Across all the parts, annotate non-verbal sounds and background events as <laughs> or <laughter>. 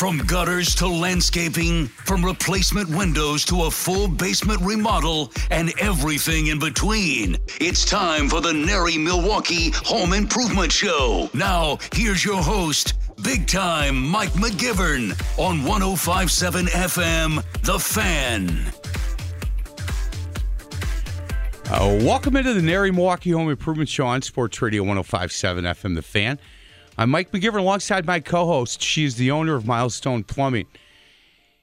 From gutters to landscaping, from replacement windows to a full basement remodel, and everything in between. It's time for the NARI Milwaukee Home Improvement Show. Now, here's your host, big time Mike McGivern on 1057 FM, The Fan. Uh, welcome into the NARI Milwaukee Home Improvement Show on Sports Radio 1057 FM The Fan. I'm Mike McGivern alongside my co host. She's the owner of Milestone Plumbing.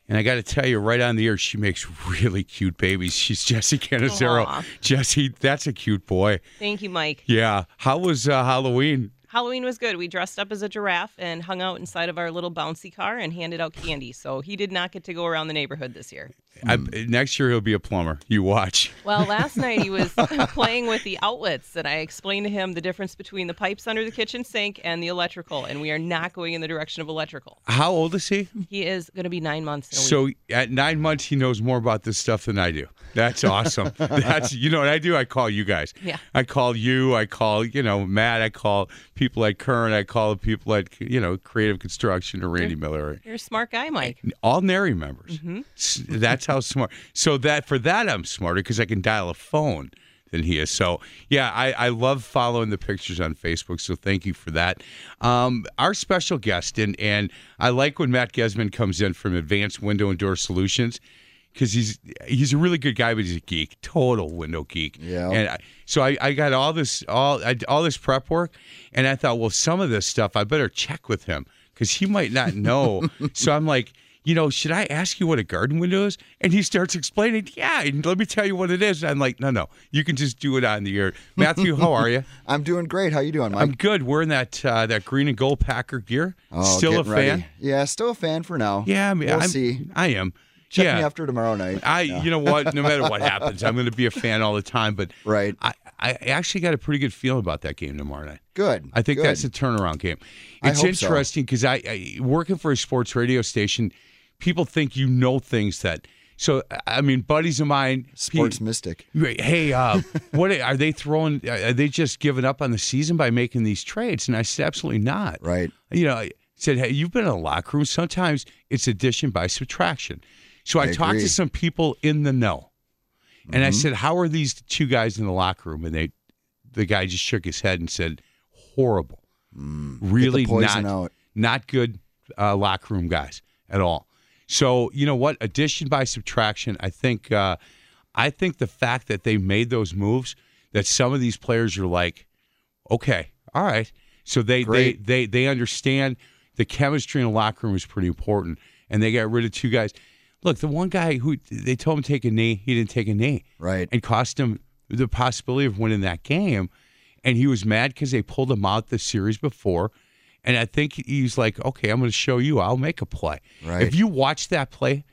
And I got to tell you, right on the air, she makes really cute babies. She's Jesse Canizero. Jesse, that's a cute boy. Thank you, Mike. Yeah. How was uh, Halloween? Halloween was good. We dressed up as a giraffe and hung out inside of our little bouncy car and handed out candy. So he did not get to go around the neighborhood this year. I, next year, he'll be a plumber. You watch. Well, last <laughs> night he was playing with the outlets, and I explained to him the difference between the pipes under the kitchen sink and the electrical, and we are not going in the direction of electrical. How old is he? He is going to be nine months. In a week. So at nine months, he knows more about this stuff than I do. That's awesome. <laughs> That's you know what I do. I call you guys. Yeah. I call you. I call you know Matt. I call people at Current. I call the people at you know Creative Construction or Randy Miller. You're a smart guy, Mike. All NARI members. S- That's how smart. So that for that I'm smarter because I can dial a phone than he is. So yeah, I, I love following the pictures on Facebook. So thank you for that. Um, our special guest and and I like when Matt Gesman comes in from Advanced Window and Door Solutions because he's he's a really good guy, but he's a geek, total window geek. Yeah. And I, so I, I got all this all I, all this prep work, and I thought, well, some of this stuff I better check with him because he might not know. <laughs> so I'm like. You know, should I ask you what a garden window is? And he starts explaining, yeah, and let me tell you what it is. And I'm like, no, no, you can just do it on the air. Matthew, how are you? <laughs> I'm doing great. How you doing, Mike? I'm good. Wearing that uh, that green and gold Packer gear. Oh, Still a fan? ready. Yeah, still a fan for now. Yeah, I mean, we'll I'm, see. I am. Check yeah. me after tomorrow night. I, you know what? No matter what <laughs> happens, I'm going to be a fan all the time. But Right. I, I actually got a pretty good feeling about that game tomorrow night. Good. I think good. that's a turnaround game. I It's hope so. interesting because I, I working for a sports radio station, people think you know things that. So I mean, buddies of mine, sports mystic. Hey, uh, <laughs> what are they throwing? Are they just giving up on the season by making these trades? And I said, absolutely not. Right. You know, I said, hey, you've been in a locker room. Sometimes it's addition by subtraction. So I, I talked. Mm-hmm. to some people in the know, and I said, how are these two guys in the locker room? And they, the guy just shook his head and said, horrible. Really Mm. poison not out. not good uh, locker room guys at all. So you know what? Addition by subtraction. I think. Uh, I think the fact that they made those moves, that some of these players are like, okay, all right. So they Great. they they they understand the chemistry in the locker room is pretty important, and they got rid of two guys. Look, the one guy who they told him to take a knee, he didn't take a knee, Right. and cost him the possibility of winning that game. And he was mad because they pulled him out the series before. And I think he's like, okay, I'm going to show you. I'll make a play. Right. If you watch that play,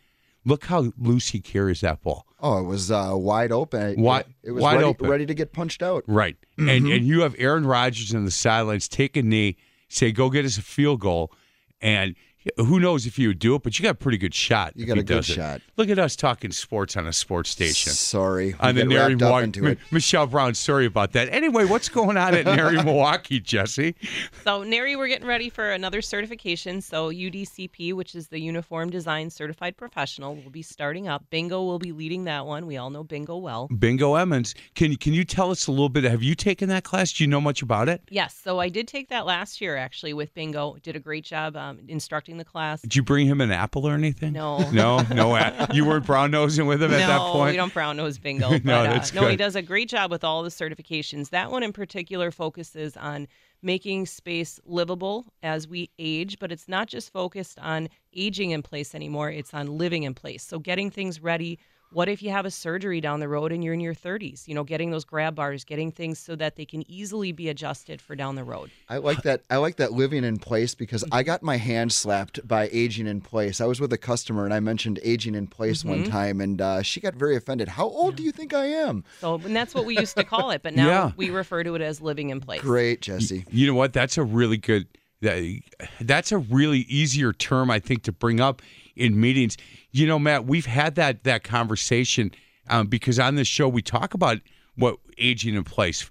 look how loose he carries that ball. Oh, it was uh, wide open. Wide- It was wide ready, open. ready to get punched out. Right. And and you have Aaron Rodgers in the sidelines take a knee, say, go get us a field goal. And who knows if you would do it, but you got a pretty good shot. You if got he a good shot. Look at us talking sports on a sports station. Sorry. We on the NARI Milwaukee. into it. Michelle Brown, sorry about that. Anyway, what's going on at NARI <laughs> Milwaukee, Jesse? So, NARI, we're getting ready for another certification. So, UDCP, which is the Universal Design Certified Professional, will be starting up. Bingo will be leading that one. We all know Bingo well. Bingo Emmons. Can you can you tell us a little bit? Have you taken that class? Do you know much about it? Yes, so I did take that last year actually with Bingo. Did a great job um, instructing the class. Did you bring him an apple or anything? No. <laughs> No, no. You weren't brown nosing with him at no, that point. No, we don't brown nose bingo. <laughs> No, But, uh, that's no, he does a great job with all the certifications. That one in particular focuses on making space livable as we age, but it's not just focused on aging in place anymore. It's on living in place. So getting things ready. What if you have a surgery down the road and you're in your 30s? You know, getting those grab bars, getting things so that they can easily be adjusted for down the road. I like that. I like that living in place because I got my hand slapped by aging in place. I was with a customer and I mentioned aging in place Mm-hmm. one time, and uh, she got very offended. How old do you think I am? So, and that's what we used to call it, but <laughs> now Yeah. we refer to it as living in place. Great, Jesse. You know what? That's a really good. that- That's a really easier term, I think, to bring up in meetings. You know, Matt, we've had that that conversation um, because on this show we talk about what aging in place,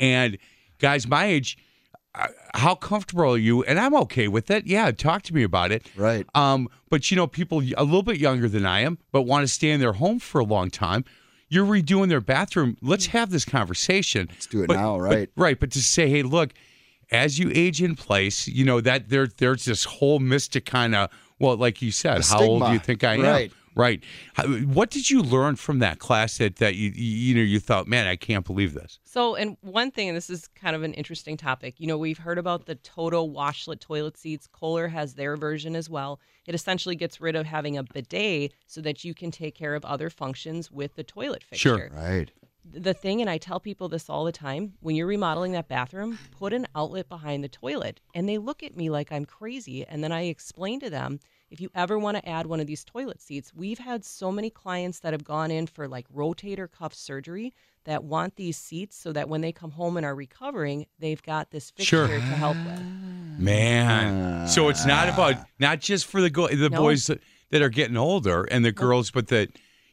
and guys my age, uh, how comfortable are you? And I'm okay with it. Yeah, talk to me about it. Right. Um, but you know, people a little bit younger than I am, but want to stay in their home for a long time. You're redoing their bathroom. Let's have this conversation. Let's do it But- now, but- right? right. But to say, hey, look, as you age in place, you know that there there's this whole mystic kind of well, like you said, how old do you think I am? Right. Right. What did you learn from that class that that you you know you thought, man, I can't believe this. So, and one thing, and this is kind of an interesting topic. You know, we've heard about the Toto washlet toilet seats. Kohler has their version as well. It essentially gets rid of having a bidet so that you can take care of other functions with the toilet fixture. Sure. Right. The thing, and I tell people this all the time when you're remodeling that bathroom, put an outlet behind the toilet. And they look at me like I'm crazy. And then I explain to them if you ever want to add one of these toilet seats, we've had so many clients that have gone in for like rotator cuff surgery that want these seats so that when they come home and are recovering, they've got this fixture Sure. to help with. Man. so it's not about not just for the go- the No. boys that, that are getting older and the girls, but that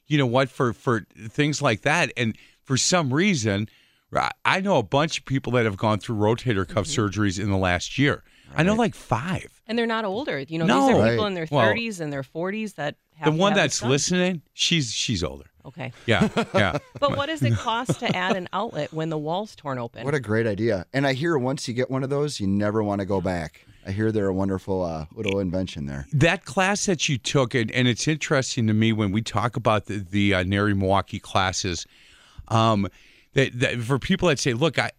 you know what for for things like that. And for some reason, I- I know a bunch of people that have gone through rotator cuff Mm-hmm. surgeries in the last year. I know like five. And they're not older. You know, No. these are Right. people in their Well, 30s and their 40s that have The to one have that's this listening, she's she's older. Okay. Yeah, <laughs> yeah. But what does it cost to add an outlet when the wall's torn open? What a great idea. And I hear once you get one of those, you never want to go back. I hear they're a wonderful uh, little invention there. that class that you took, and, and it's interesting to me when we talk about the, the uh, NARI Milwaukee classes, um, that, that for people that say, "Look, I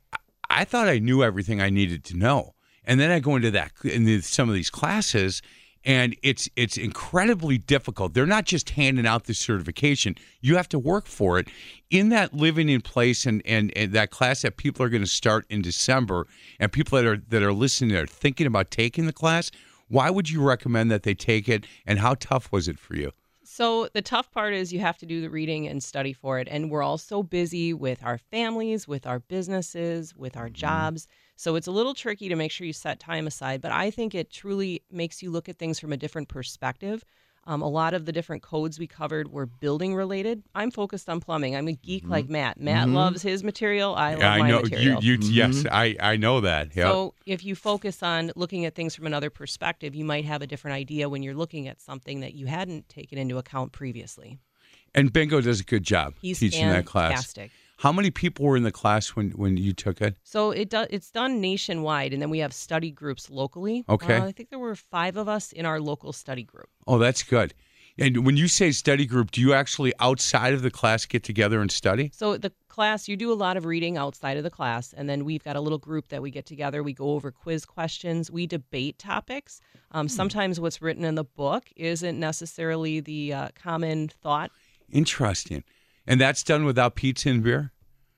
I thought I knew everything I needed to know," and then I go into that in some of these classes, and it's it's incredibly difficult. They're not just handing out the certification; you have to work for it. In that living in place and and, and that class that people are going to start in December, and people that are that are listening are thinking about taking the class. Why would you recommend that they take it, and how tough was it for you? So the tough part is you have to do the reading and study for it. And we're all so busy with our families, with our businesses, with our mm-hmm. jobs. So it's a little tricky to make sure you set time aside. But I think it truly makes you look at things from a different perspective. Um, a lot of the different codes we covered were building related. I'm focused on plumbing. I'm a geek mm-hmm. like Matt. Matt mm-hmm. loves his material. I love I my know material. you. You yes, mm-hmm. I I know that. Yeah. So if you focus on looking at things from another perspective, you might have a different idea when you're looking at something that you hadn't taken into account previously. and Bingo does a good job He's teaching that class. How many people were in the class when when you took it? So it does. It's done nationwide, and then we have study groups locally. Okay. Uh, I think there were five of us in our local study group. Oh, that's good. And when you say study group, do you actually outside of the class get together and study? So the class, you do a lot of reading outside of the class, and then we've got a little group that we get together. We go over quiz questions. We debate topics. Hmm. Um, sometimes what's written in the book isn't necessarily the uh, common thought. Interesting. And that's done without pizza and beer.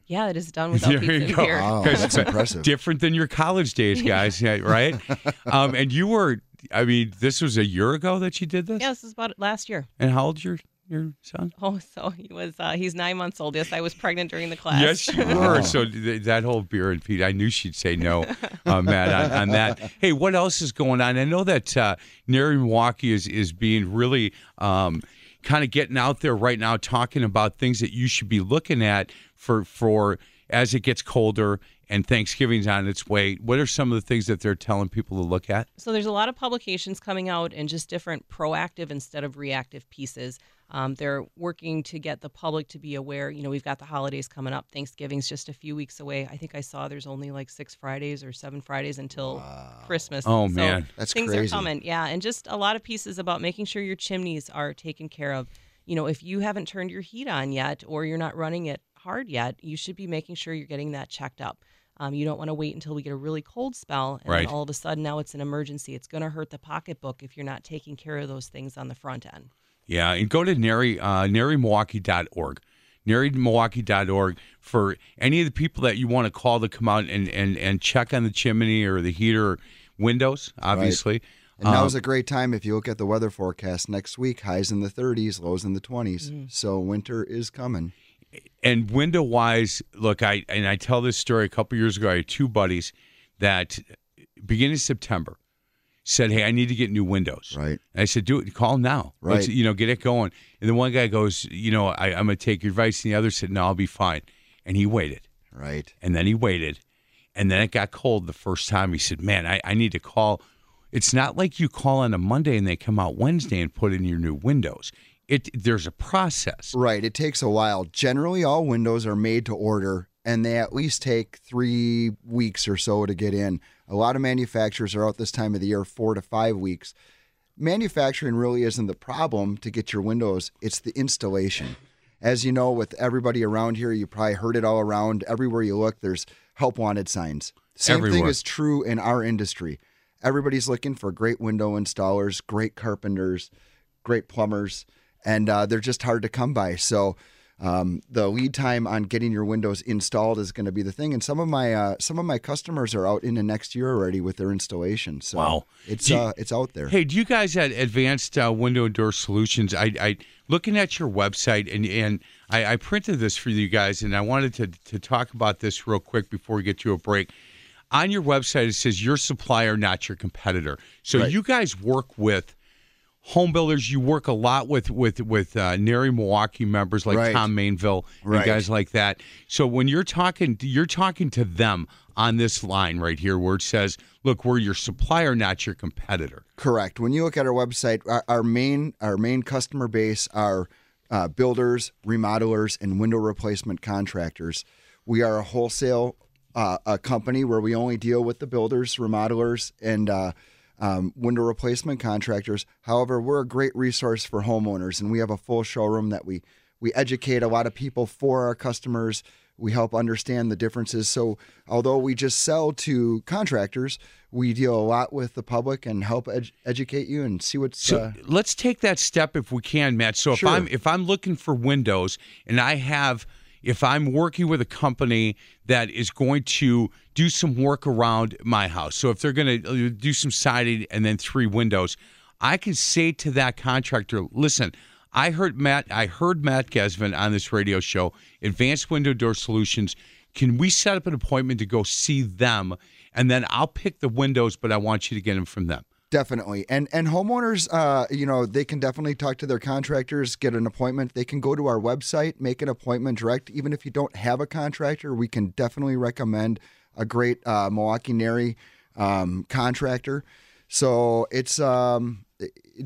Yeah, it is done without There pizza you and go. beer. Wow, 'Cause that's it's impressive. Different than your college days, guys. yeah, right? <laughs> Um, and you were. I mean, this was a year ago that you did this. Yeah, this was about last year. And how old your your son? Oh, so he was uh, he's nine months old. Yes, I was pregnant during the class. Yes, you <laughs> were. So th- that whole beer and Pete, I knew she'd say no, uh, <laughs> Matt, on, on that. Hey, what else is going on? I know that uh, NARI Milwaukee is is being really um, kind of getting out there right now, talking about things that you should be looking at for for as it gets colder and Thanksgiving's on its way. What are some of the things that they're telling people to look at? So there's a lot of publications coming out and just different proactive instead of reactive pieces. Um, they're working to get the public to be aware. You know, we've got the holidays coming up. Thanksgiving's just a few weeks away. I think I saw there's only like six Fridays or seven Fridays until Christmas. Oh, So man. That's things crazy. are coming. Yeah, and just a lot of pieces about making sure your chimneys are taken care of. You know, if you haven't turned your heat on yet or you're not running it hard yet, you should be making sure you're getting that checked up. Um, you don't want to wait until we get a really cold spell and Right. then all of a sudden now it's an emergency. It's going to hurt the pocketbook if you're not taking care of those things on the front end. Yeah, and go to NARI, uh, narimilwaukee.org. narimilwaukee.org for any of the people that you want to call to come out and, and, and check on the chimney or the heater windows, obviously. And Um, now's a great time if you look at the weather forecast next week, highs in the 30s, lows in the 20s. Mm-hmm. So winter is coming. And window wise, look, I and I tell this story a couple years ago. I had two buddies that beginning of September said, "Hey, I need to get new windows." Right. And I said, "Do it. Call now. Let's, Right. you know, get it going." And the one guy goes, "You know, I, I'm going to take your advice," and the other said, "No, I'll be fine." And he waited, Right. and then he waited, And then it got cold the first time. He said, Man, I, I need to call. It's not like you call on a Monday and they come out Wednesday and put in your new windows. It there's a process. Right. It takes a while. Generally, all windows are made to order, and they at least take three weeks or so to get in. A lot of manufacturers are out this time of the year, four to five weeks. Manufacturing really isn't the problem to get your windows, it's the installation. As you know, with everybody around here, you probably heard it all around. Everywhere you look, there's help wanted signs. Same thing is true in our industry. Everybody's looking for great window installers, great carpenters, great plumbers, and uh, they're just hard to come by. So um, the lead time on getting your windows installed is going to be the thing. And some of my uh, some of my customers are out into next year already with their installation. So Wow. it's you- uh, it's out there. Hey, do you guys at Advanced uh, Window and Door Solutions? I, I looking at your website and and I, I printed this for you guys, and I wanted to to talk about this real quick before we get to a break. On your website, it says your supplier, not your competitor. So Right. you guys work with home builders. You work a lot with with with uh, NARI Milwaukee members like Right. Tom Mainville and Right. guys like that. So when you're talking, you're talking to them on this line right here, where it says, "Look, we're your supplier, not your competitor." Correct. When you look at our website, our, our main our main customer base are uh, builders, remodelers, and window replacement contractors. We are a wholesale uh, a company where we only deal with the builders, remodelers, and uh, um, window replacement contractors. However, we're a great resource for homeowners, and we have a full showroom that we we educate a lot of people for our customers. We help understand the differences. So, although we just sell to contractors, we deal a lot with the public and help ed- educate you and see what's. So uh, let's take that step if we can, Matt. So if I'm if I'm looking for windows and I have if I'm working with a company that is going to do some work around my house. So if they're going to uh, do some siding and then three windows, I can say to that contractor, "Listen, I heard Matt I heard Matt Gesvin on this radio show, Advanced Window Door Solutions. Can we set up an appointment to go see them and then I'll pick the windows, but I want you to get them from them." Definitely. And and homeowners uh you know, they can definitely talk to their contractors, get an appointment. They can go to our website, make an appointment direct even if you don't have a contractor, we can definitely recommend a great uh Milwaukee NARI um contractor. So it's um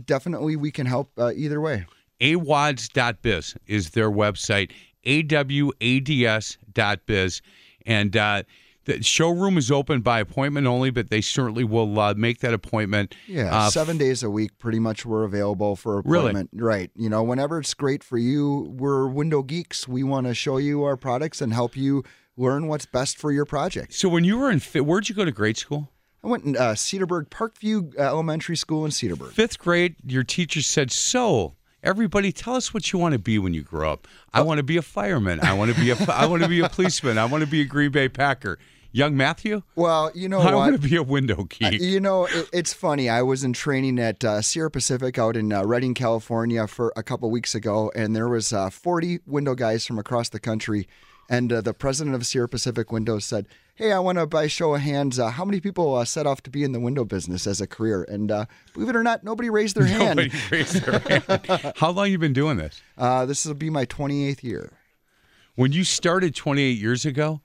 definitely we can help uh, either way. awads.biz is their website awads.biz and uh, the showroom is open by appointment only but they certainly will uh, make that appointment Yeah, Uh, seven days a week, pretty much we're available for Really? appointment. Right. You know, whenever it's great for you, we're window geeks. We want to show you our products and help you learn what's best for your project. so when you were in where'd you go to grade school I went in uh, Cedarburg Parkview Elementary School in Cedarburg. fifth grade your teacher said so everybody tell us what you want to be when you grow up. I want to be a fireman. I want to be a i want to be a policeman. I want to be a green bay packer. Young matthew? Well, you know i want to be a window geek. You know, it, it's funny. I was in training at uh, Sierra Pacific out in uh, Redding, California for a couple weeks ago, and there was uh, 40 window guys from across the country. And uh, the president of Sierra Pacific Windows said, "Hey, I want to, by show of hands, uh, how many people uh, set off to be in the window business as a career?" And uh, believe it or not, nobody raised their <laughs> hand. Nobody raised their hand. <laughs> how long you been doing this Uh, this will be my 28th year. When you started 28 years ago,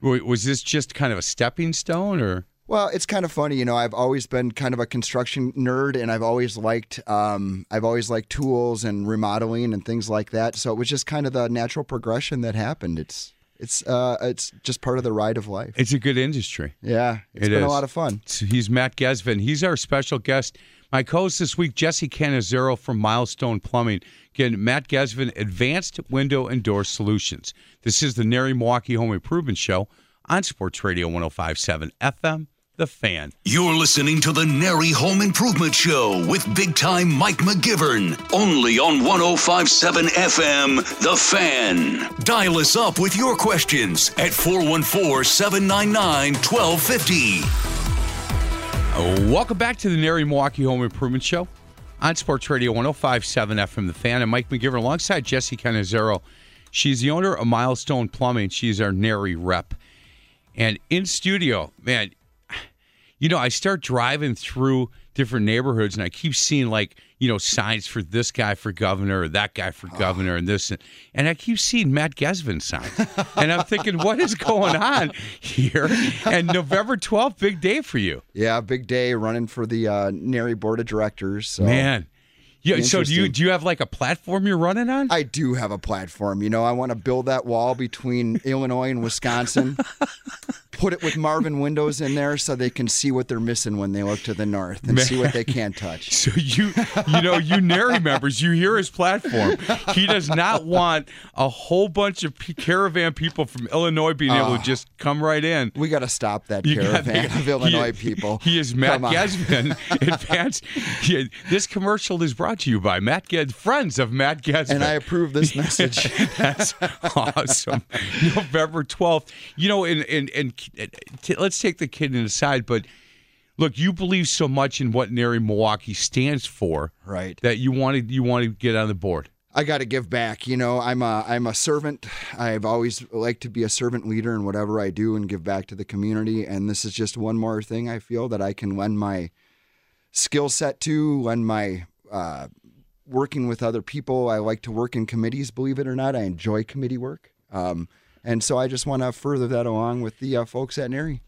was this just kind of a stepping stone or? Well, it's kind of funny, you know. I've always been kind of a construction nerd, and I've always liked, um, I've always liked tools and remodeling and things like that. So it was just kind of the natural progression that happened. It's, it's, uh, it's just part of the ride of life. It's a good industry. Yeah, it's It been a lot of fun. He's Matt Gesvin. He's our special guest. My co-host this week, Jesse Canizero from Milestone Plumbing. Again, Matt Gesvin, Advanced Window and Door Solutions. This is the NARI Milwaukee Home Improvement Show on Sports Radio 105.7 FM, The Fan. You're listening to the NARI Home Improvement Show with big time Mike McGivern. Only on 1057 FM, The Fan. Dial us up with your questions at 414 799 1250. Uh, Welcome back to the NARI Milwaukee Home Improvement Show on Sports Radio 1057 FM The Fan. And Mike McGivern alongside Jesse Canizero. She's the owner of Milestone Plumbing. She's our NARI rep. And in studio, man, you know, I start driving through different neighborhoods and I keep seeing like, you know, signs for this guy for governor or that guy for governor and this and, and I keep seeing Matt Gesvin signs. and I'm thinking, what is going on here? And November 12th, big day for you. Yeah, big day running for the uh, NARI board of directors. So. Man. Yeah, so do you do you have like a platform you're running on? I do have a platform. You know, I want to build that wall between Illinois and Wisconsin. <laughs> Put it with Marvin windows in there so they can see what they're missing when they look to the north and see what they can't touch. <laughs> So you, you know, you NARI members, you hear his platform. He does not want a whole bunch of caravan people from Illinois being able to ah. just come right in. We got to stop that You got- caravan of he- Illinois people. He is Matt on. Advanced. <laughs> he- this commercial is brought to you by Matt Ges, friends of Matt Gesvin. And I approve this <laughs> message. That's awesome. November 12th. You know, and, and, and t- let's take the kid aside, but look, you believe so much in what NARI Milwaukee stands for Right. that you wanted you want to get on the board. I got to give back. You know, I'm a I'm a servant. I've always liked to be a servant leader in whatever I do and give back to the community. And this is just one more thing I feel that I can lend my skill set to, lend my uh, working with other people. I like to work in committees. Believe it or not, I enjoy committee work. Um, and so I just want to further that along with the uh, folks at NARI.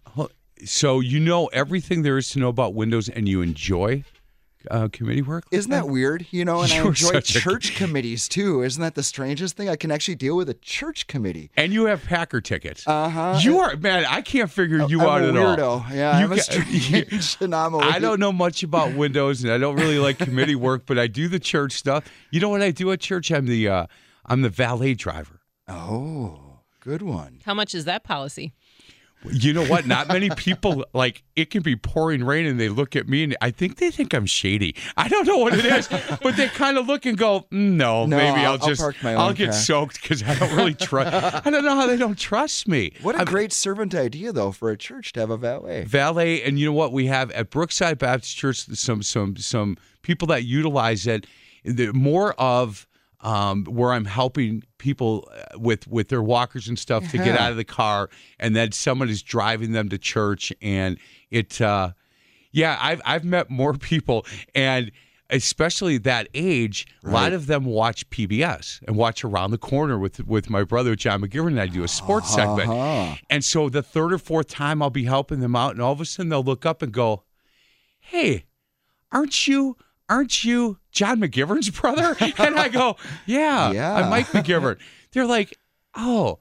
So you know everything there is to know about Windows, and you enjoy uh, committee work. Isn't that weird? You know, and I <laughs> You're enjoy such a- church <laughs> committees too. Isn't that the strangest thing? I can actually deal with a church committee. And you have Packer tickets. Uh huh. You are man. I can't figure you I'm out a at weirdo. all. Yeah, You I'm a ca- <laughs> strange anomaly. I don't know much about Windows, and I don't really like committee work, but I do the church stuff. You know what I do at church? I'm the uh, I'm the valet driver. Oh, good one. How much is that policy? You know what? Not many people <laughs> like it can be pouring rain and they look at me and I think they think I'm shady. I don't know what it is, <laughs> but they kind of look and go, "Mm, "No, No, maybe I'll, I'll- I'll just park my I'll get car." soaked because I don't really trust. I don't know how they don't trust me. What a I'm- great servant idea, though, for a church to have a valet. valet and you know what we have at brookside baptist church some some some people that utilize it the more of um, where i'm helping people uh, with with their walkers and stuff to get out of the car and then someone is driving them to church and it uh yeah i've i've met more <laughs> people and especially that age a lot of them watch pbs and watch around the corner with with my brother john mcgivern and i do a sports segment. Uh-huh. and so the third or fourth time I'll be helping them out, and all of a sudden they'll look up and go, "Hey, aren't you aren't you John McGivern's brother?" <laughs> And I go, "Yeah, Yeah. I'm Mike McGivern." They're like, "Oh,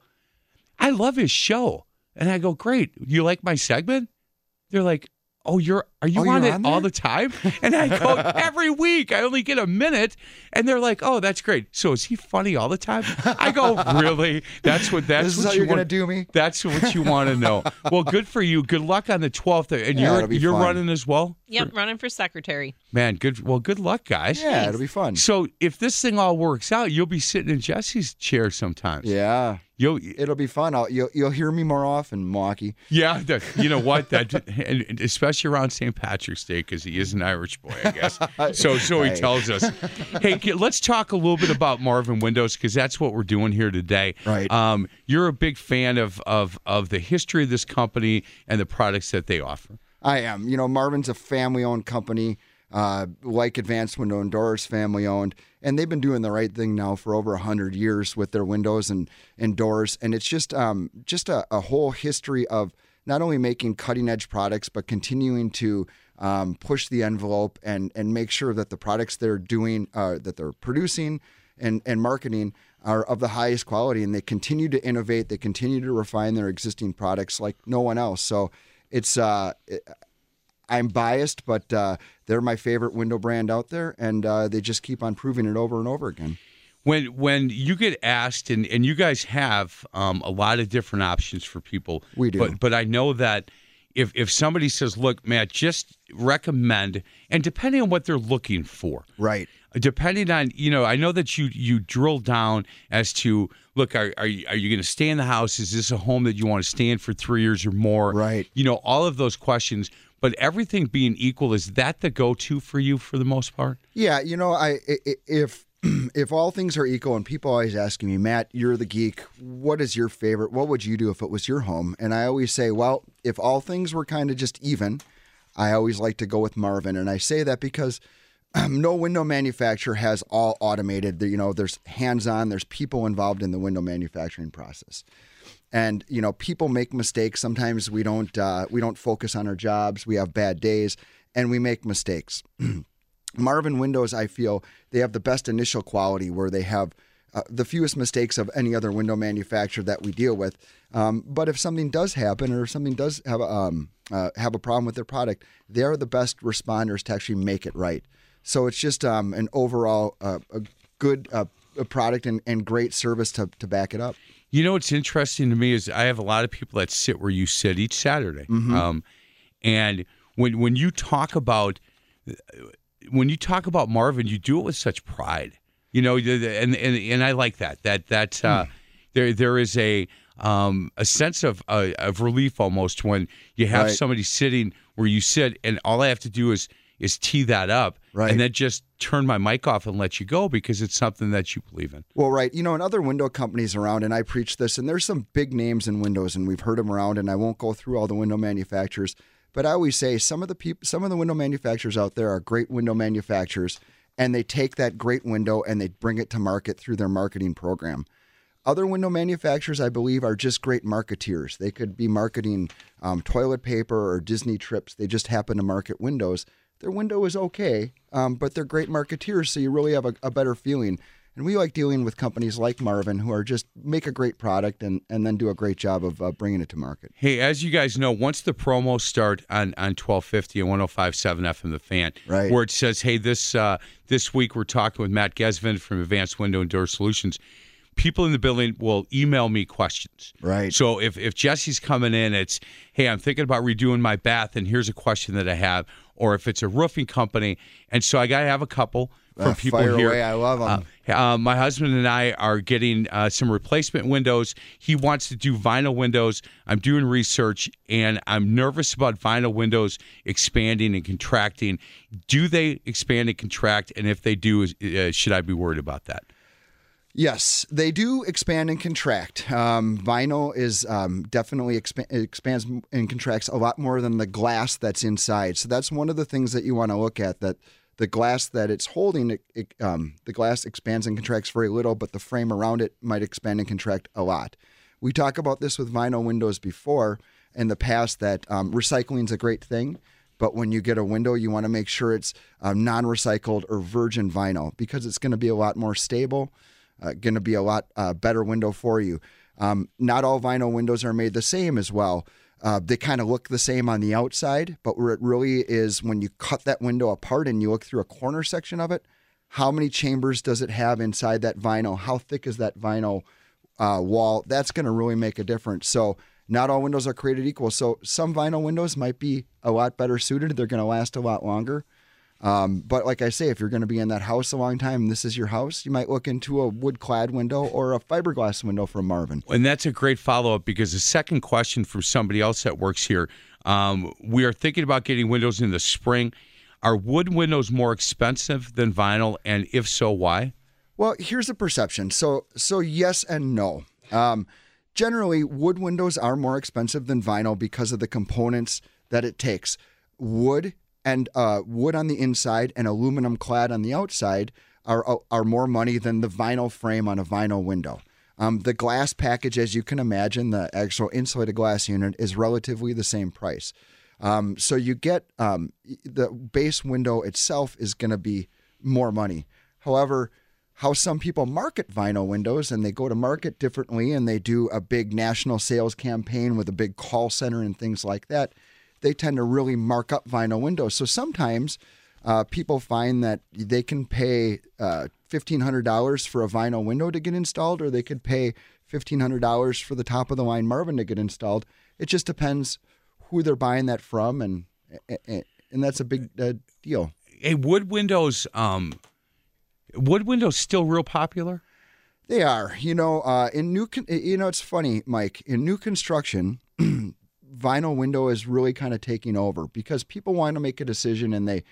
I love his show," and I go, "Great, you like my segment?" They're like. Oh, you're are you Oh, on it on all the time? <laughs> And I go every week. I only get a minute, and they're like, "Oh, that's great." So is he funny all the time? I go, <laughs> "Really? That's what that's This is what how you you're gonna do me? that's what you want to <laughs> know. Well, good for you. Good luck on the 12th. And Yeah, you're you're fun. running as well? Yep, running for secretary. Man, good. Well, good luck, guys. Yeah, it'll be fun. So if this thing all works out, you'll be sitting in Jesse's chair sometimes. Yeah, You'll it'll be fun. I'll, you'll you'll hear me more often, Milwaukee. yeah, that, you know what? That <laughs> and and especially around St. Patrick's Day because he is an Irish boy, I guess. <laughs> So so he tells us. Hey, <laughs> let's talk a little bit about Marvin Windows because that's what we're doing here today. Right. Um, you're a big fan of of of the history of this company and the products that they offer. I am. You know, Marvin's a family-owned company, uh, like Advanced Window and Doors, family-owned, and they've been doing the right thing now for over hundred years with their windows and and doors. And it's just um, just a, a whole history of not only making cutting-edge products, but continuing to um, push the envelope and and make sure that the products they're doing, uh, that they're producing and and marketing are of the highest quality. And they continue to innovate. They continue to refine their existing products like no one else. So it's uh it- i'm biased but uh they're my favorite window brand out there and uh they just keep on proving it over and over again. When when you get asked and, and you guys have um, a lot of different options for people We do. but but i know that if if somebody says look matt just recommend and depending on what they're looking for. Right. Depending on you know i know that you you drill down as to look are, are you, are you going to stay in the house? Is this a home that you want to stay in for three years or more? Right. you know all of those questions but everything being equal is that the go-to for you for the most part Yeah, you know, I if <clears throat> if all things are equal, and people always asking me, Matt, you're the geek. What is your favorite? What would you do if it was your home? And I always say, well, if all things were kind of just even, I always like to go with Marvin, and I say that because um, <clears throat> no window manufacturer has all automated. You know, there's hands-on, there's people involved in the window manufacturing process, and you know, people make mistakes. Sometimes we don't uh, we don't focus on our jobs. We have bad days, and we make mistakes. <clears throat> Marvin Windows, I feel they have the best initial quality where they have uh, the fewest mistakes of any other window manufacturer that we deal with. Um, but if something does happen or if something does have a, um, uh, have a problem with their product, they are the best responders to actually make it right. So it's just um, an overall uh, a good uh, product and, and great service to, to back it up. You know what's interesting to me is I have a lot of people that sit where you sit each Saturday, mm-hmm. um, and when when you talk about when you talk about Marvin, you do it with such pride. You know, and and, and I like that. That that uh, hmm. there there is a um, a sense of uh, of relief almost when you have right. somebody sitting where you sit, and all I have to do is is tee that up, right. and then just turn my mic off and let you go because it's something that you believe in. Well, right, you know, and other window companies around, and I preach this, and there's some big names in windows, and we've heard them around, and I won't go through all the window manufacturers, but I always say some of the people, some of the window manufacturers out there are great window manufacturers, and they take that great window and they bring it to market through their marketing program. Other window manufacturers, I believe, are just great marketeers. They could be marketing um, toilet paper or Disney trips. They just happen to market windows. Their window is okay, um, but they're great marketeers, so you really have a, a better feeling. And we like dealing with companies like Marvin who are just make a great product and, and then do a great job of uh, bringing it to market. Hey, as you guys know, once the promos start on, on 1250 and 105.7 FM The Fan, right. where it says, hey, this uh, this week we're talking with Matt Gesvin from Advanced Window and Door Solutions, people in the building will email me questions. Right. So if, if Jesse's coming in, it's, hey, I'm thinking about redoing my bath, and here's a question that I have. Or if it's a roofing company. And so I got to have a couple from uh, people here. Away. I love them. Uh, uh, my husband and I are getting uh, some replacement windows. He wants to do vinyl windows. I'm doing research, and I'm nervous about vinyl windows expanding and contracting. Do they expand and contract? And if they do, uh, should I be worried about that? Yes, they do expand and contract. Um, vinyl is um, definitely exp- expands and contracts a lot more than the glass that's inside. So that's one of the things that you want to look at. That the glass that it's holding, it, it, um, the glass expands and contracts very little, but the frame around it might expand and contract a lot. We talk about this with vinyl windows before in the past that um, recycling is a great thing, but when you get a window, you want to make sure it's um, non-recycled or virgin vinyl because it's going to be a lot more stable, uh, going to be a lot uh, better window for you. Um, not all vinyl windows are made the same as well. Uh, they kind of look the same on the outside, but where it really is when you cut that window apart and you look through a corner section of it, how many chambers does it have inside that vinyl? How thick is that vinyl uh, wall? That's going to really make a difference. So, not all windows are created equal. So, some vinyl windows might be a lot better suited, they're going to last a lot longer. Um, but like I say, if you're going to be in that house a long time, this is your house, you might look into a wood clad window or a fiberglass window from Marvin. And that's a great follow up because the second question from somebody else that works here um, we are thinking about getting windows in the spring. Are wood windows more expensive than vinyl? And if so, why? Well, here's the perception. So, so yes and no. Um, generally, wood windows are more expensive than vinyl because of the components that it takes. Wood and uh, wood on the inside and aluminum clad on the outside are uh, are more money than the vinyl frame on a vinyl window. Um, the glass package, as you can imagine, the actual insulated glass unit is relatively the same price. Um, so you get um, the base window itself is going to be more money. However, how some people market vinyl windows and they go to market differently and they do a big national sales campaign with a big call center and things like that they tend to really mark up vinyl windows. So sometimes uh, people find that they can pay uh, $1,500 for a vinyl window to get installed, or they could pay $1,500 for the top of the line Marvin to get installed. It just depends who they're buying that from, and and that's a big uh, deal. Hey, wood windows, um, wood windows still real popular. They are. You know, uh, in new, con- you know, it's funny, Mike. In new construction, <clears throat> vinyl window is really kind of taking over because people want to make a decision and they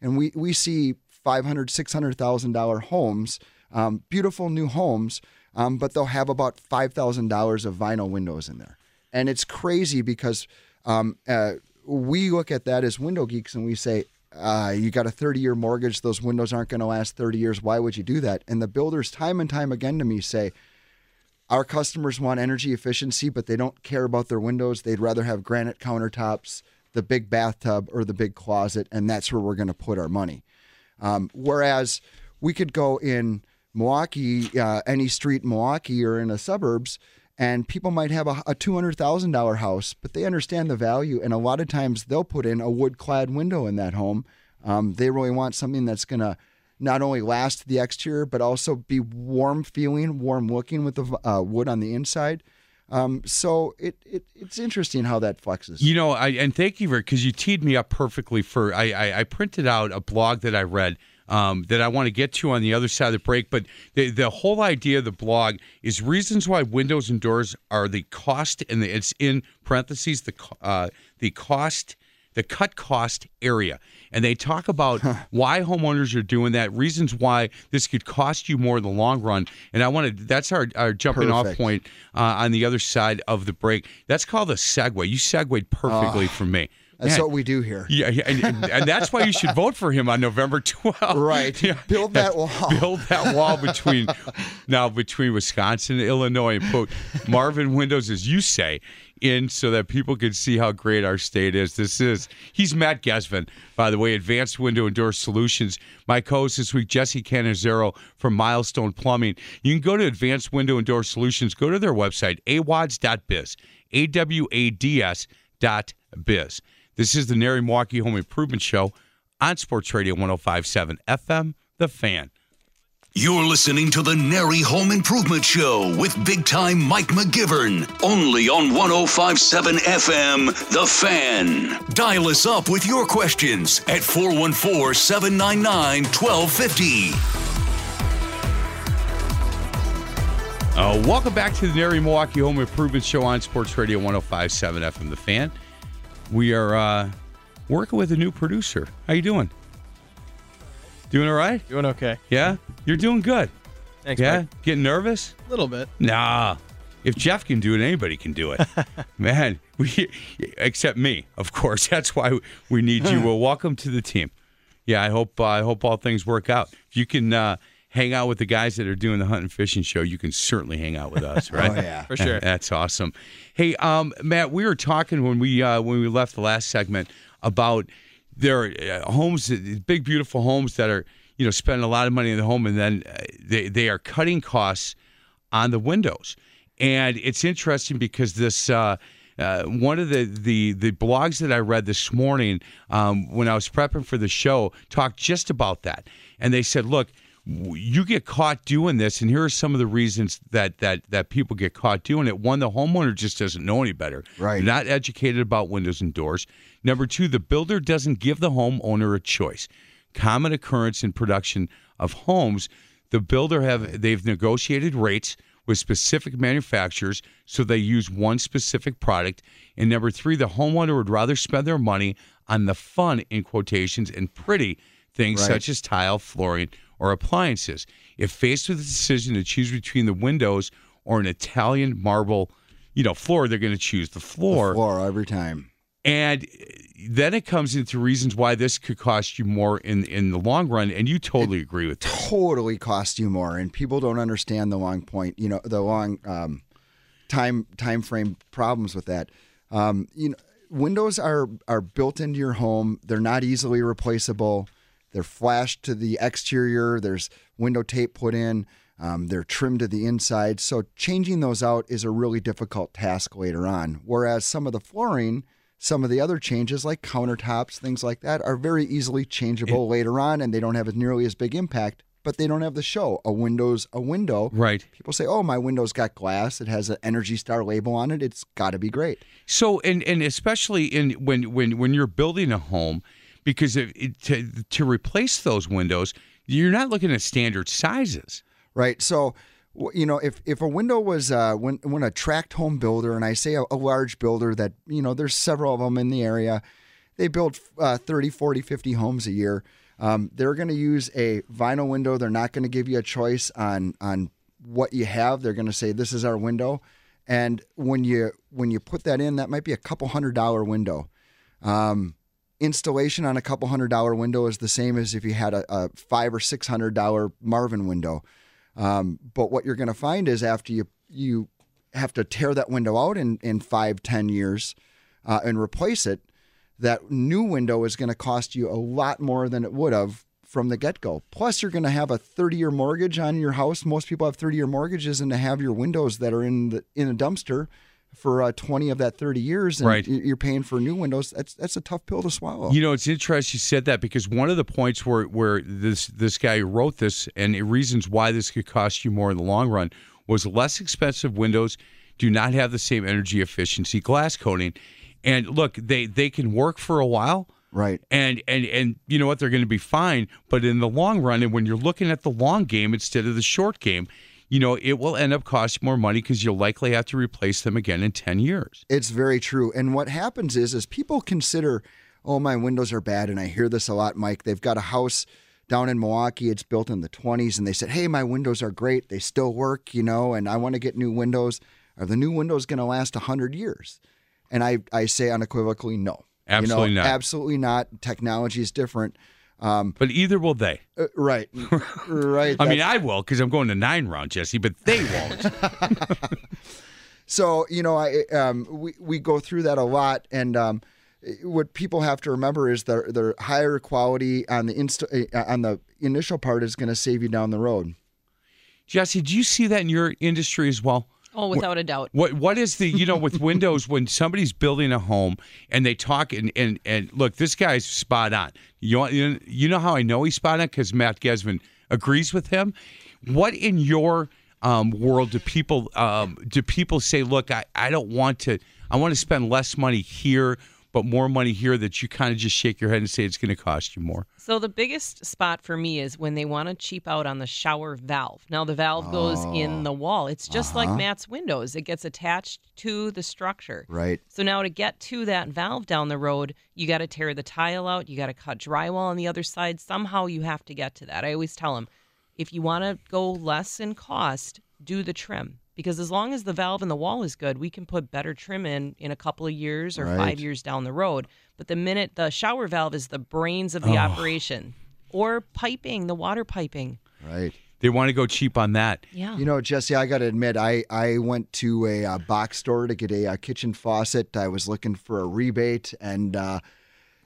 and we we see five hundred six hundred thousand dollar homes um, beautiful new homes um, but they'll have about five thousand dollars of vinyl windows in there and it's crazy because um, uh, we look at that as window geeks and we say, uh, you got a 30 year mortgage. Those windows aren't going to last 30 years. Why would you do that? And the builders, time and time again to me, say, our customers want energy efficiency, but they don't care about their windows. They'd rather have granite countertops, the big bathtub, or the big closet, and that's where we're going to put our money. Um, whereas we could go in Milwaukee, uh, any street in Milwaukee or in the suburbs, and people might have a, a $200,000 house, but they understand the value. And a lot of times they'll put in a wood clad window in that home. Um, they really want something that's going to not only last the exterior, but also be warm feeling, warm looking with the uh, wood on the inside. Um, so it, it it's interesting how that flexes. You know, I and thank you for because you teed me up perfectly for I, I I printed out a blog that I read um, that I want to get to on the other side of the break. But the, the whole idea of the blog is reasons why windows and doors are the cost, and the, it's in parentheses the uh, the cost the cut cost area. And they talk about why homeowners are doing that, reasons why this could cost you more in the long run. And I want to, that's our, our jumping Perfect. off point uh, on the other side of the break. That's called a segue. You segued perfectly for me. That's Man. what we do here. Yeah, yeah and, and, and that's why you should <laughs> vote for him on November 12th. Right. Yeah. Build that wall. <laughs> Build that wall between <laughs> now between Wisconsin and Illinois and put Marvin Windows, as you say, in so that people can see how great our state is. This is he's Matt Gesvin, by the way, Advanced Window and Door Solutions. My co-host this week, Jesse Canizero from Milestone Plumbing. You can go to Advanced Window and Door Solutions. Go to their website, awads.biz, a w a d s dot biz. This is the NARI Milwaukee Home Improvement Show on Sports Radio 1057 FM, The Fan. You're listening to the NARI Home Improvement Show with big time Mike McGivern, only on 1057 FM, The Fan. Dial us up with your questions at 414 799 1250. Uh, welcome back to the NARI Milwaukee Home Improvement Show on Sports Radio 1057 FM, The Fan. We are uh, working with a new producer. How you doing? Doing all right? Doing okay. Yeah? You're doing good. Thanks, yeah? Mike. Getting nervous? A little bit. Nah. If Jeff can do it, anybody can do it. <laughs> Man, we except me, of course. <laughs> That's why we need you. Well, <laughs> welcome to the team. Yeah, I hope uh, I hope all things work out. If you can uh, hang out with the guys that are doing the hunt and fishing show, you can certainly hang out with us, right? Oh, yeah. For sure. That's awesome. Hey, um, Matt, we were talking when we uh, when we left the last segment about there are uh, homes, big beautiful homes that are you know spending a lot of money in the home, and then uh, they they are cutting costs on the windows, and it's interesting because this. Uh, uh, one of the, the the blogs that I read this morning um, when I was prepping for the show talked just about that, and they said, "Look, you get caught doing this, and here are some of the reasons that that that people get caught doing it. One, the homeowner just doesn't know any better. Right. They're not educated about windows and doors. Number two, the builder doesn't give the homeowner a choice. Common occurrence in production of homes, the builder have they've negotiated rates with specific manufacturers, so they use one specific product. And number three, the homeowner would rather spend their money on the fun in quotations and pretty things Right. such as tile, flooring, or appliances. If faced with the decision to choose between the windows or an Italian marble, you know, floor, they're going to choose the floor. The Floor every time. And then it comes into reasons why this could cost you more in in the long run. And you totally agree with that. Totally cost you more, and people don't understand the long point. You know, the long um, time time frame problems with that. Um, you know, windows are are built into your home. They're not easily replaceable. They're flashed to the exterior. There's window tape put in. Um, they're trimmed to the inside. So changing those out is a really difficult task later on. Whereas some of the flooring, some of the other changes like countertops, things like that, are very easily changeable later on, and they don't have as nearly as big impact. But they don't have the show. A window's a window. Right. People say, "Oh, my window's got glass. It has an Energy Star label on it. It's got to be great." So, and and especially in when when when you're building a home, because it, it, to to replace those windows, you're not looking at standard sizes. right? So, you know, if if a window was uh, when when a tract home builder, and I say a, a large builder that you know, there's several of them in the area, they build uh, 30, 40, 50 homes a year. Um, they're going to use a vinyl window. They're not going to give you a choice on on what you have. They're going to say this is our window, and when you when you put that in, that might be a couple hundred dollar window. Um, installation on a couple hundred dollar window is the same as if you had a, a five or six hundred dollar Marvin window. Um, but what you're going to find is after you you have to tear that window out in in five ten years uh, and replace it, that new window is going to cost you a lot more than it would have from the get go. Plus, you're going to have a 30 year mortgage on your house. Most people have 30 year mortgages, and to have your windows that are in the in a dumpster for uh, 20 of that 30 years, and Right. you're paying for new windows. That's that's a tough pill to swallow. You know, it's interesting you said that because one of the points where where this this guy wrote this and reasons why this could cost you more in the long run was less expensive windows do not have the same energy efficiency glass coating. And look, they they can work for a while. right. And and and you know what? They're going to be fine. But in the long run, and when you're looking at the long game instead of the short game, you know it will end up costing more money because you'll likely have to replace them again in ten years. It's very true. And what happens is, is people consider, oh, my windows are bad, and I hear this a lot, Mike. They've got a house down in Milwaukee. It's built in the 20s, and they said, hey, my windows are great. They still work, you know, and I want to get new windows. Are the new windows going to last 100 years? And I, I say unequivocally, no. You know, Absolutely not. Absolutely not. Technology is different. Um, But either will they. uh, right. <laughs> right. I mean, I will because I'm going to nine round, Jesse, but they won't. <laughs> So you know, I um, we we go through that a lot, and um, what people have to remember is the the higher quality on the inst- uh, on the initial part is going to save you down the road. Jesse, do you see that in your industry as well? Oh, without a doubt. What what is the you know with Windows when somebody's building a home and they talk and and, and look this guy's spot on. You know- you know how I know he's spot on because Matt Gesvin agrees with him. What in your um, world do people um, do people say? Look, I, I don't want to. I want to spend less money here, but more money here. That you kind of just shake your head and say it's going to cost you more. So the biggest spot for me is when they want to cheap out on the shower valve. Now the valve goes in oh. the wall. It's just like uh-huh. Matt's windows. It gets attached to the structure. Right. So now to get to that valve down the road, you got to tear the tile out, you got to cut drywall on the other side. Somehow you have to get to that. I always tell them, if you want to go less in cost, do the trim. Because as long as the valve in the wall is good, we can put better trim in in a couple of years or Right. five years down the road. But the minute the shower valve is the brains of the operation, or piping, the water piping. Right. They want to go cheap on that. Yeah. You know, Jesse, I got to admit, I, I went to a, uh box store to get a, uh kitchen faucet. I was looking for a rebate, and uh,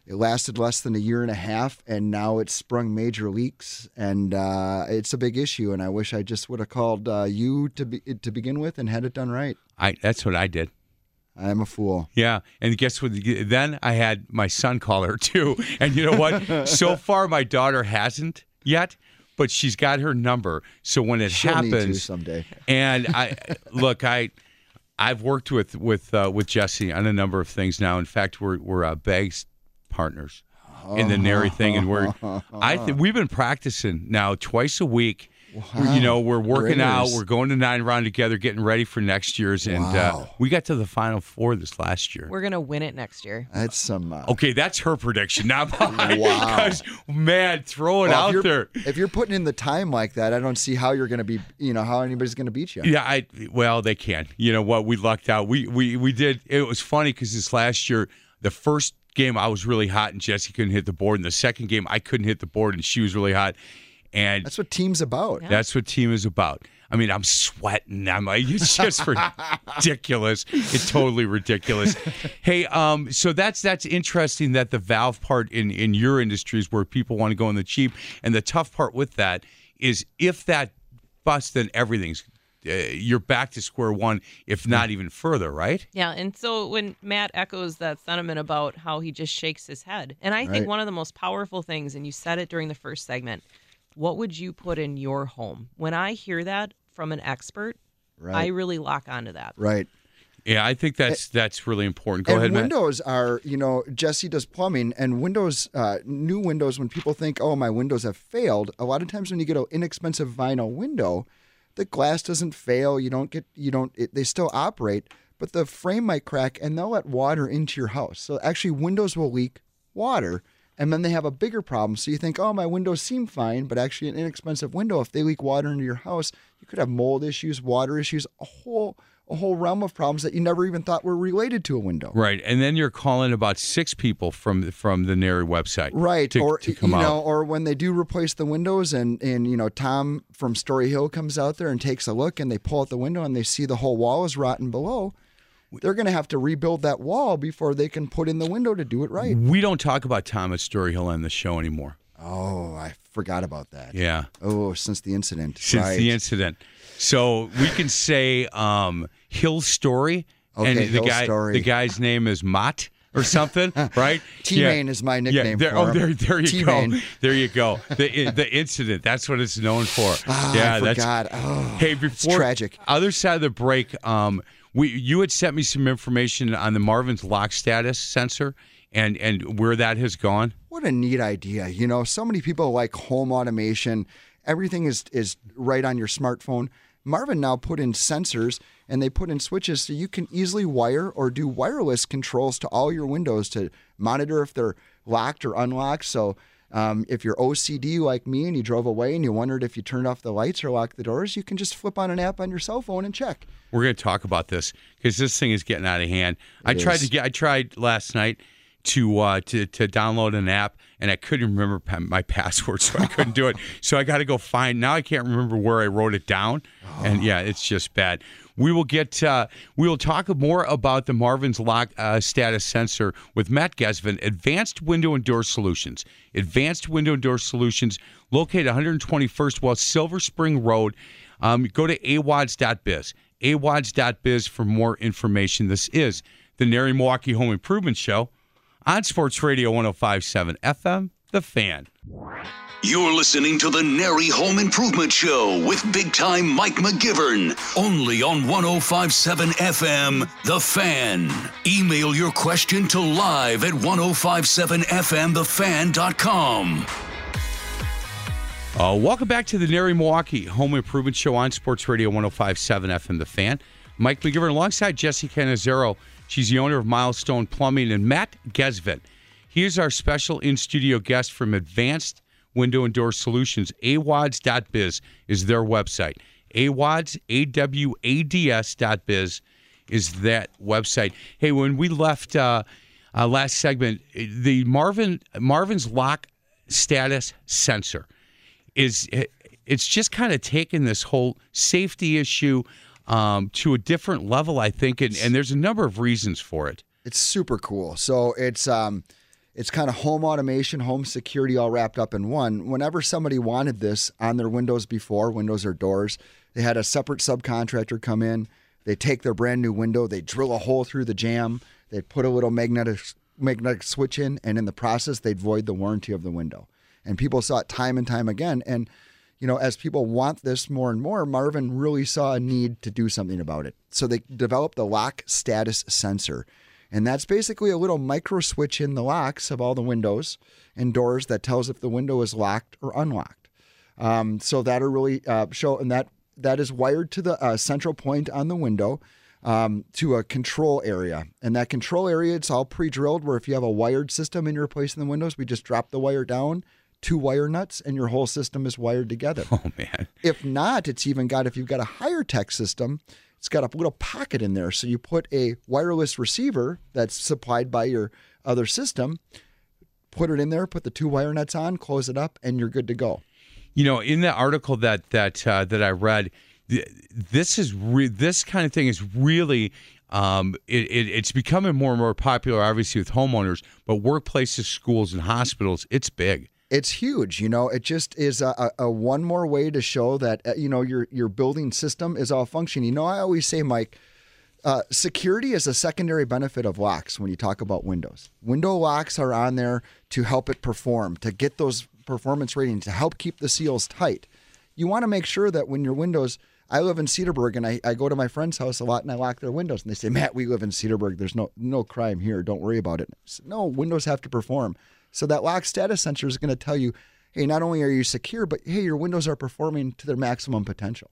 it lasted less than a year and a half, and now it's sprung major leaks, and uh, it's a big issue. And I wish I just would have called uh, you to be, to begin with and had it done right. I that's what I did. I'm a fool. Yeah, and guess what? Then I had my son call her too, and you know what? so <laughs> far, my daughter hasn't yet, but she's got her number. So when it She'll happens, someday. and I <laughs> look, I I've worked with with uh, with Jesse on a number of things now. In fact, we're we're uh, bags partners in the NARI thing, and we're I think we've been practicing now twice a week. You know, we're working out. We're going to nine round together, getting ready for next year's, and uh, Wow. we got to the final four this last year. We're gonna win it next year. That's some. Uh, Okay, that's her prediction, not <laughs> mine. Wow. 'Cause, man, throw it well, if out you're- there. If you're putting in the time like that, I don't see how you're going to be. You know how anybody's going to beat you. Yeah, I well, they can. You know what? We lucked out. We we we did. It was funny because this last year, the first game I was really hot and Jesse couldn't hit the board, In the second game I couldn't hit the board and she was really hot, and That's what team's about. That's what team is about. I mean, I'm sweating. I'm like, it's just <laughs> ridiculous. It's totally ridiculous. Hey, um, so that's that's interesting that the valve part in in your industry is where people want to go in the cheap, and the tough part with that is if that busts, then everything's you're back to square one, if not even further, right? Yeah, and so when Matt echoes that sentiment about how he just shakes his head, and I Right. think one of the most powerful things, and you said it during the first segment, what would you put in your home? When I hear that from an expert, I really lock onto that. Right. Yeah, I think that's that's really important. Go and ahead, Matt. windows are, you know, Jesse does plumbing, and windows, uh, new windows. When people think, "Oh, my windows have failed," a lot of times when you get an inexpensive vinyl window, the glass doesn't fail. You don't get, you don't. It, they still operate, but the frame might crack, and they'll let water into your house. So actually, windows will leak water, and then they have a bigger problem. So you think, "Oh, my windows seem fine," but actually, an inexpensive window, if they leak water into your house, you could have mold issues, water issues, a whole a whole realm of problems that you never even thought were related to a window. Right, and then you're calling about six people from from the NARI website, Right, To, or to come you out. know, or when they do replace the windows, and and you know, Tom from Story Hill comes out there and takes a look, and they pull out the window, and they see the whole wall is rotten below. They're going to have to rebuild that wall before they can put in the window to do it right. we don't talk about Thomas Story Hill on the show anymore. Oh, I forgot about that. Yeah, Oh, since the incident. since right. the incident, so we can say um, Hill Story, and the Hill guy, Story. the guy's name is Mott or something, <laughs> right? T-Main is my nickname there, for oh, there, there you T-Main. go. <laughs> There you go. The the incident. That's what it's known for. Ah, yeah, I that's forgot. <sighs> Oh, Hey, before tragic. Other side of the break, um, we you had sent me some information on the Marvin's lock status sensor and and where that has gone. What a neat idea. You know, so many people like home automation. Everything is is right on your smartphone. Marvin now put in sensors and they put in switches so you can easily wire or do wireless controls to all your windows to monitor if they're locked or unlocked. So um, if you're OCD like me and you drove away and you wondered if you turned off the lights or locked the doors, you can just flip on an app on your cell phone and check. We're going to talk about this because this thing is getting out of hand. I tried is. to get. I tried last night to uh, to to download an app and I couldn't remember my password, so I couldn't do it. So I got to go find. Now I can't remember where I wrote it down, and yeah, it's just bad. We will get. Uh, we will talk more about the Marvin's lock uh, status sensor with Matt Gesvin, Advanced Window and Door Solutions. Advanced Window and Door Solutions, located 121st West Silver Spring Road. Um, go to awads.biz. awads.biz for more information. This is the NARI Milwaukee Home Improvement Show on Sports Radio 1057 FM, The Fan. You're listening to the NARI Home Improvement Show with big time Mike McGivern. Only on 1057 FM, The Fan. Email your question to live at 1057FMTheFan.com. Uh, welcome back to the NARI Milwaukee Home Improvement Show on Sports Radio 1057 FM The Fan. Mike McGivern alongside Jesse Canizero. She's the owner of Milestone Plumbing and Matt Gesvin. He is our special in studio guest from Advanced Window and Door Solutions. awads.biz is their website. awads, A-W-A-D-S dot biz is that website. Hey, when we left uh, uh, last segment, the Marvin Marvin's lock status sensor is it's just kind of taken this whole safety issue um, to a different level, I think, and, and there's a number of reasons for it. It's super cool. So it's um it's kind of home automation, home security all wrapped up in one. Whenever somebody wanted this on their windows before, windows or doors, they had a separate subcontractor come in. They take their brand new window, they drill a hole through the jamb, they put a little magnetic magnetic switch in, and in the process they'd void the warranty of the window. And people saw it time and time again. And you know, as people want this more and more, Marvin really saw a need to do something about it. So they developed the lock status sensor. And that's basically a little micro switch in the locks of all the windows and doors that tells if the window is locked or unlocked. Um, so that'll really uh, show, and that that is wired to the uh, central point on the window um, to a control area. And that control area, it's all pre-drilled. Where if you have a wired system and you're replacing the windows, we just drop the wire down, two wire nuts, and your whole system is wired together. <laughs> Oh man, If not, it's even got if you've got a higher tech system, it's got a little pocket in there. So you put a wireless receiver that's supplied by your other system, put it in there, put the two wire nuts on, close it up, and you're good to go. you know, in the article that that uh, that I read, this is re- this kind of thing is really. Um, it, it, it's becoming more and more popular, obviously, with homeowners, but workplaces, schools, and hospitals, it's big. It's huge, you know. It just is a, a, one more way to show that uh, you know your your building system is all functioning. You know, I always say, Mike, uh, security is a secondary benefit of locks when you talk about windows. Window locks are on there to help it perform, to get those performance ratings, to help keep the seals tight. You want to make sure that when your windows, I live in Cedarburg and I, I go to my friend's house a lot and I lock their windows and they say, Matt, we live in Cedarburg. There's no no crime here. Don't worry about it. Said, no, windows have to perform. So that lock status sensor is going to tell you, hey, not only are you secure, but hey, your windows are performing to their maximum potential.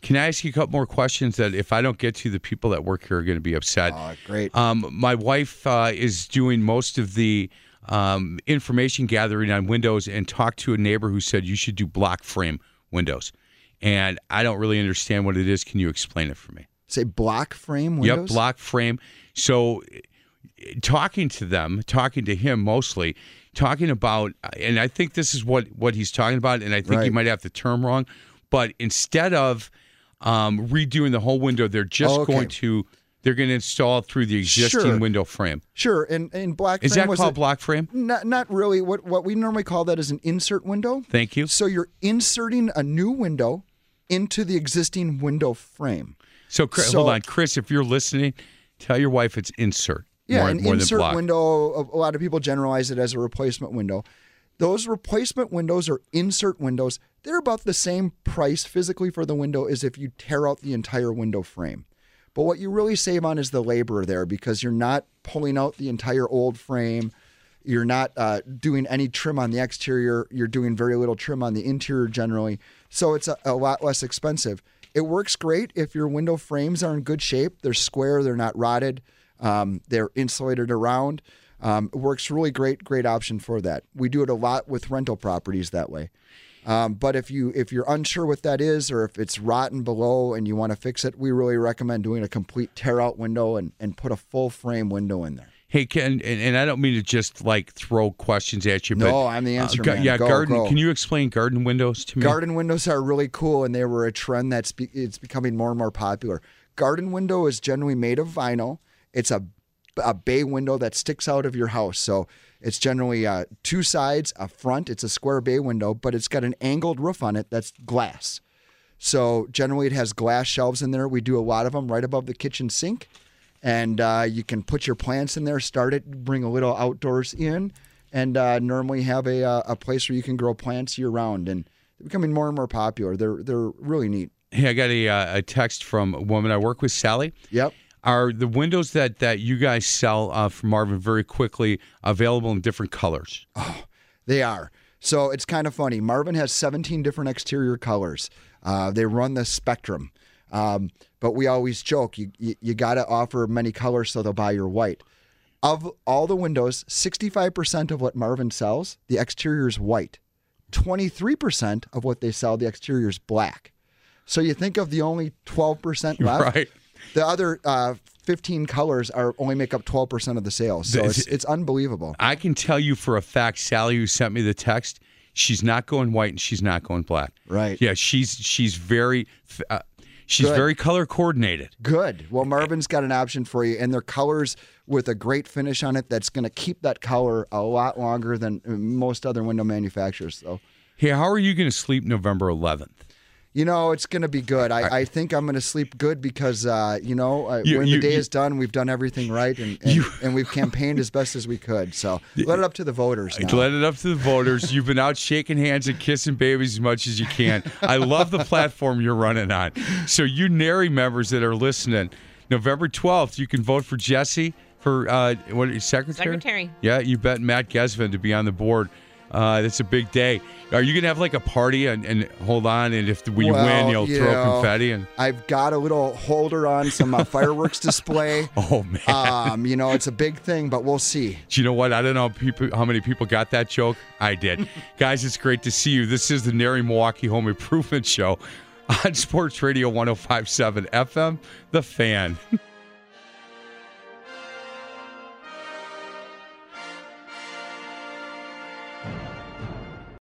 Can I ask you a couple more questions that if I don't get to, the people that work here are going to be upset? Oh, great. Um, my wife uh, is doing most of the um, information gathering on windows and talked to a neighbor who said you should do block frame windows. And I don't really understand what it is. Can you explain it for me? say block frame windows. Yep, block frame. So, talking to them, talking to him mostly, talking about, and I think this is what what he's talking about, and I think he Right. might have the term wrong, but instead of um, redoing the whole window, they're just Oh, okay. going to they're going to install through the existing Sure. window frame. Sure, and and block Is frame that was called a- block frame? Not not really. What what we normally call that is an insert window. Thank you. So you're inserting a new window into the existing window frame. So, Chris, So- hold on, Chris, if you're listening, tell your wife it's insert. Yeah, more, an more insert window. A a lot of people generalize it as a replacement window. Those replacement windows or insert windows, they're about the same price physically for the window as if you tear out the entire window frame. But what you really save on is the labor there because you're not pulling out the entire old frame. You're not uh, doing any trim on the exterior. You're doing very little trim on the interior generally. So it's a, a lot less expensive. It works great if your window frames are in good shape. They're square, they're not rotted, um, they're insulated around. Um, it works really great, great option for that. We do it a lot with rental properties that way. Um, but if you if you're unsure what that is, or if it's rotten below and you want to fix it, we really recommend doing a complete tear out window and, and put a full frame window in there. Hey, Ken, and, and I don't mean to just like throw questions at you, but No, I'm the answer ga- man. yeah, Go, garden. go. Can you explain garden windows to me? Garden windows are really cool, and they were a trend that's be, it's becoming more and more popular. Garden window is generally made of vinyl. It's a a bay window that sticks out of your house, so it's generally uh, two sides, a front. It's a square bay window, but it's got an angled roof on it that's glass. So generally, it has glass shelves in there. We do a lot of them right above the kitchen sink, and uh, you can put your plants in there. Start it, bring a little outdoors in, and uh, normally have a uh, a place where you can grow plants year round. And they're becoming more and more popular. They're they're really neat. Hey, I got a, uh, a text from a woman I work with, Sally. Yep. Are the windows that, that you guys sell uh, from Marvin very quickly available in different colors? Oh, they are. So it's kind of funny. Marvin has 17 different exterior colors. Uh, they run the spectrum. Um, but we always joke you, you, you got to offer many colors so they'll buy your white. Of all the windows, 65% of what Marvin sells, the exterior is white. 23% of what they sell, the exterior is black. So you think of the only 12% <laughs> left. Right. The other uh, 15 colors are only make up 12% of the sales. So it's, it's unbelievable. I can tell you for a fact, Sally, who sent me the text, she's not going white and she's not going black. Right. Yeah, she's she's very uh, she's Good. very color coordinated. Good. Well, Marvin's got an option for you, and they're colors with a great finish on it that's going to keep that color a lot longer than uh, most other window manufacturers. So, Hey, how are you going to sleep November 11th? You know, it's going to be good. I, I think I'm going to sleep good because, uh, you know, uh, You- when you- the day you- is done, we've done everything right, and, and, and we've campaigned as best as we could. So, let it up to the voters now. Let it up to the voters. You've been out shaking hands and kissing babies as much as you can. I love the platform you're running on. So, you NARI members that are listening, November 12th, you can vote for Jesse for uh, what secretary? Secretary. Yeah, you bet Matt Gesvin to be on the board. Uh, it's a big day. Are you gonna have like a party and, and hold on? And if we you win, you'll you throw know, confetti and I've got a little holder on some uh, fireworks display. <laughs> oh man. Um, you know, it's a big thing, but we'll see. Do you know what? I don't know people, how many people got that joke. I did. <laughs> Guys, it's great to see you. This is the NARI Milwaukee Home Improvement Show on Sports Radio 1057 FM, The Fan. <laughs>